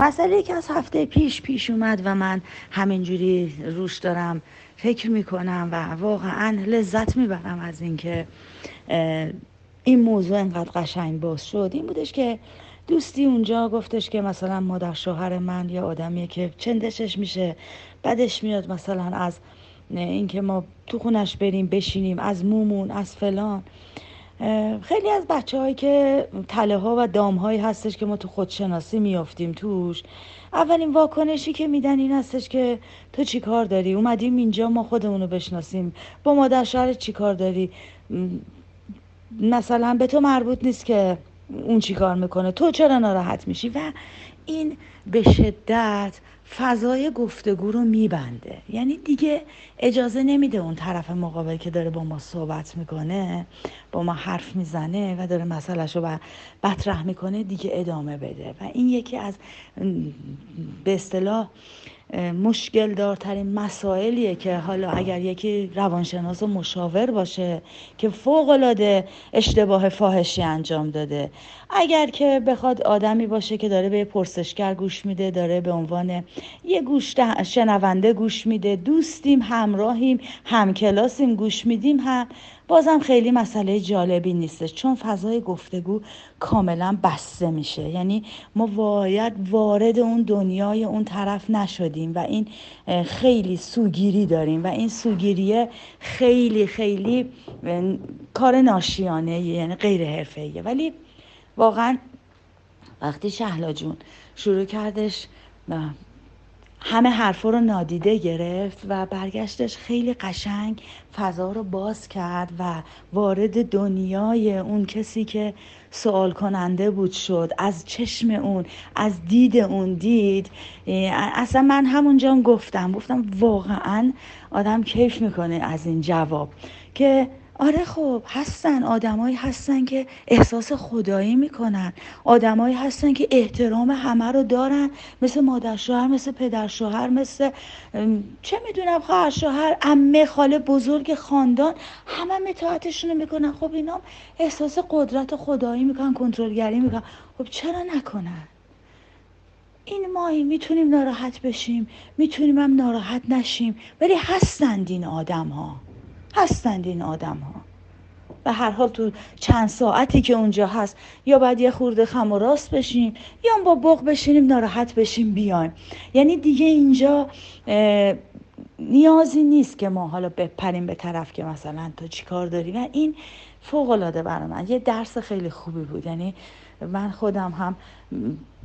مسئله که از هفته پیش پیش اومد و من همینجوری روش دارم فکر می‌کنم و واقعا لذت می‌برم از اینکه این موضوع انقدر قشنگ باز شد. این بودش که دوستی اونجا گفتش که مثلا مادر شوهر من یا آدمیه که چندشش میشه. بدش میاد مثلا از اینکه ما تو خونش بریم بشینیم از مومون از فلان. خیلی از بچه هایی که تله ها و دام هایی هستش که ما تو خودشناسی میافتیم توش اولین واکنشی که میدن این هستش که تو چی کار داری؟ اومدیم اینجا ما خودمونو بشناسیم. با مادر شهر چی کار داری؟ مثلا به تو مربوط نیست که اون چی کار می‌کنه. تو چرا ناراحت میشی؟ و این به شدت فضای گفتگو رو میبنده. یعنی دیگه اجازه نمیده اون طرف مقابل که داره با ما صحبت می‌کنه با ما حرف می‌زنه و داره مسئلهش رو بطرح می‌کنه دیگه ادامه بده. و این یکی از به اصطلاح مشکل دارترین مسائلیه که حالا اگر یکی روانشناس و مشاور باشه که فوق العاده اشتباه فاحشی انجام داده. اگر که بخواد آدمی باشه که داره به پرسشگر گوش میده داره به عنوان یه گوش شنونده گوش میده دوستیم همراهیم همکلاسیم گوش میدیم هم بازم خیلی مسئله جالبی نیستش چون فضای گفتگو کاملا بسته میشه. یعنی ما باید وارد اون دنیای اون طرف نشدیم و این خیلی سوگیری داریم و این سوگیریه خیلی خیلی کار ناشیانه یعنی غیر حرفه‌ایه. ولی واقعا وقتی شهلا جون شروع کردش همه حرفا رو نادیده گرفت و برگشتش خیلی قشنگ فضا رو باز کرد و وارد دنیای اون کسی که سوال کننده بود شد. از چشم اون از دید اون دید اصلا من همونجا گفتم گفتم واقعا آدم کیف می‌کنه از این جواب که آره خب هستن. آدمایی هستن که احساس خدایی می‌کنن. آدمایی هستن که احترام همه رو دارن. مثل مادر شوهر مثل پدر شوهر مثل چه می‌دونم خواهر شوهر امه خاله بزرگ خاندان همه متاعتشون رو می‌کنن. خب اینا احساس قدرت خدایی می‌کنن کنترلگری می‌کنن. خب چرا نکنن؟ این ماهی می‌تونیم ناراحت بشیم. می‌تونیم هم ناراحت نشیم. ولی هستند این آدم ها هستند این آدم ها به هر حال تو چند ساعتی که اونجا هست یا باید یه خورده خم و راست بشیم یا با بغ بشینیم ناراحت بشیم بیایم. یعنی دیگه اینجا نیازی نیست که ما حالا بپریم به طرف که مثلا تو چی کار داری. و این فوق العاده برای من. یه درس خیلی خوبی بود. یعنی من خودم هم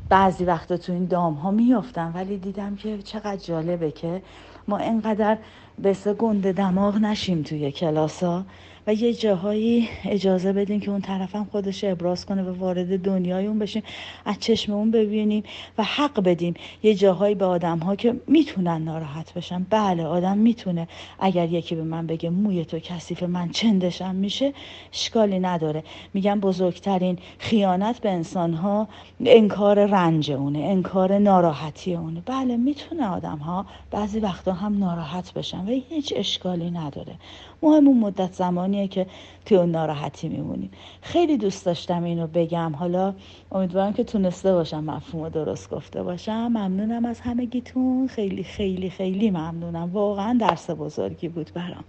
بعضی وقتا تو این دام ها میافتم ولی دیدم که چقدر جالبه که ما انقدر به گنده دماغ نشیم توی کلاس ها و یه جاهایی اجازه بدیم که اون طرف هم خودش ابراز کنه و وارد دنیای اون بشیم از چشم اون ببینیم و حق بدیم. یه جاهایی به آدم ها که می‌تونن ناراحت بشن. بله آدم می‌تونه. اگر یکی به من بگه موی تو کثیف من چندشم میشه اشکالی نداره. میگم بزرگترین خیانت به انسان ها انکار رنج اونه انکار ناراحتی اونه. بله می‌تونه آدم ها بعضی وقتا هم ناراحت بشن و هیچ اشکالی نداره. مهم اون مدت زمانیه که توی اون ناراحتی میمونیم خیلی دوست داشتم اینو بگم. حالا امیدوارم که تونسته باشم مفهوم درست گفته باشم. ممنونم از همگیتون. خیلی خیلی خیلی ممنونم. واقعا درس بزرگی بود برام.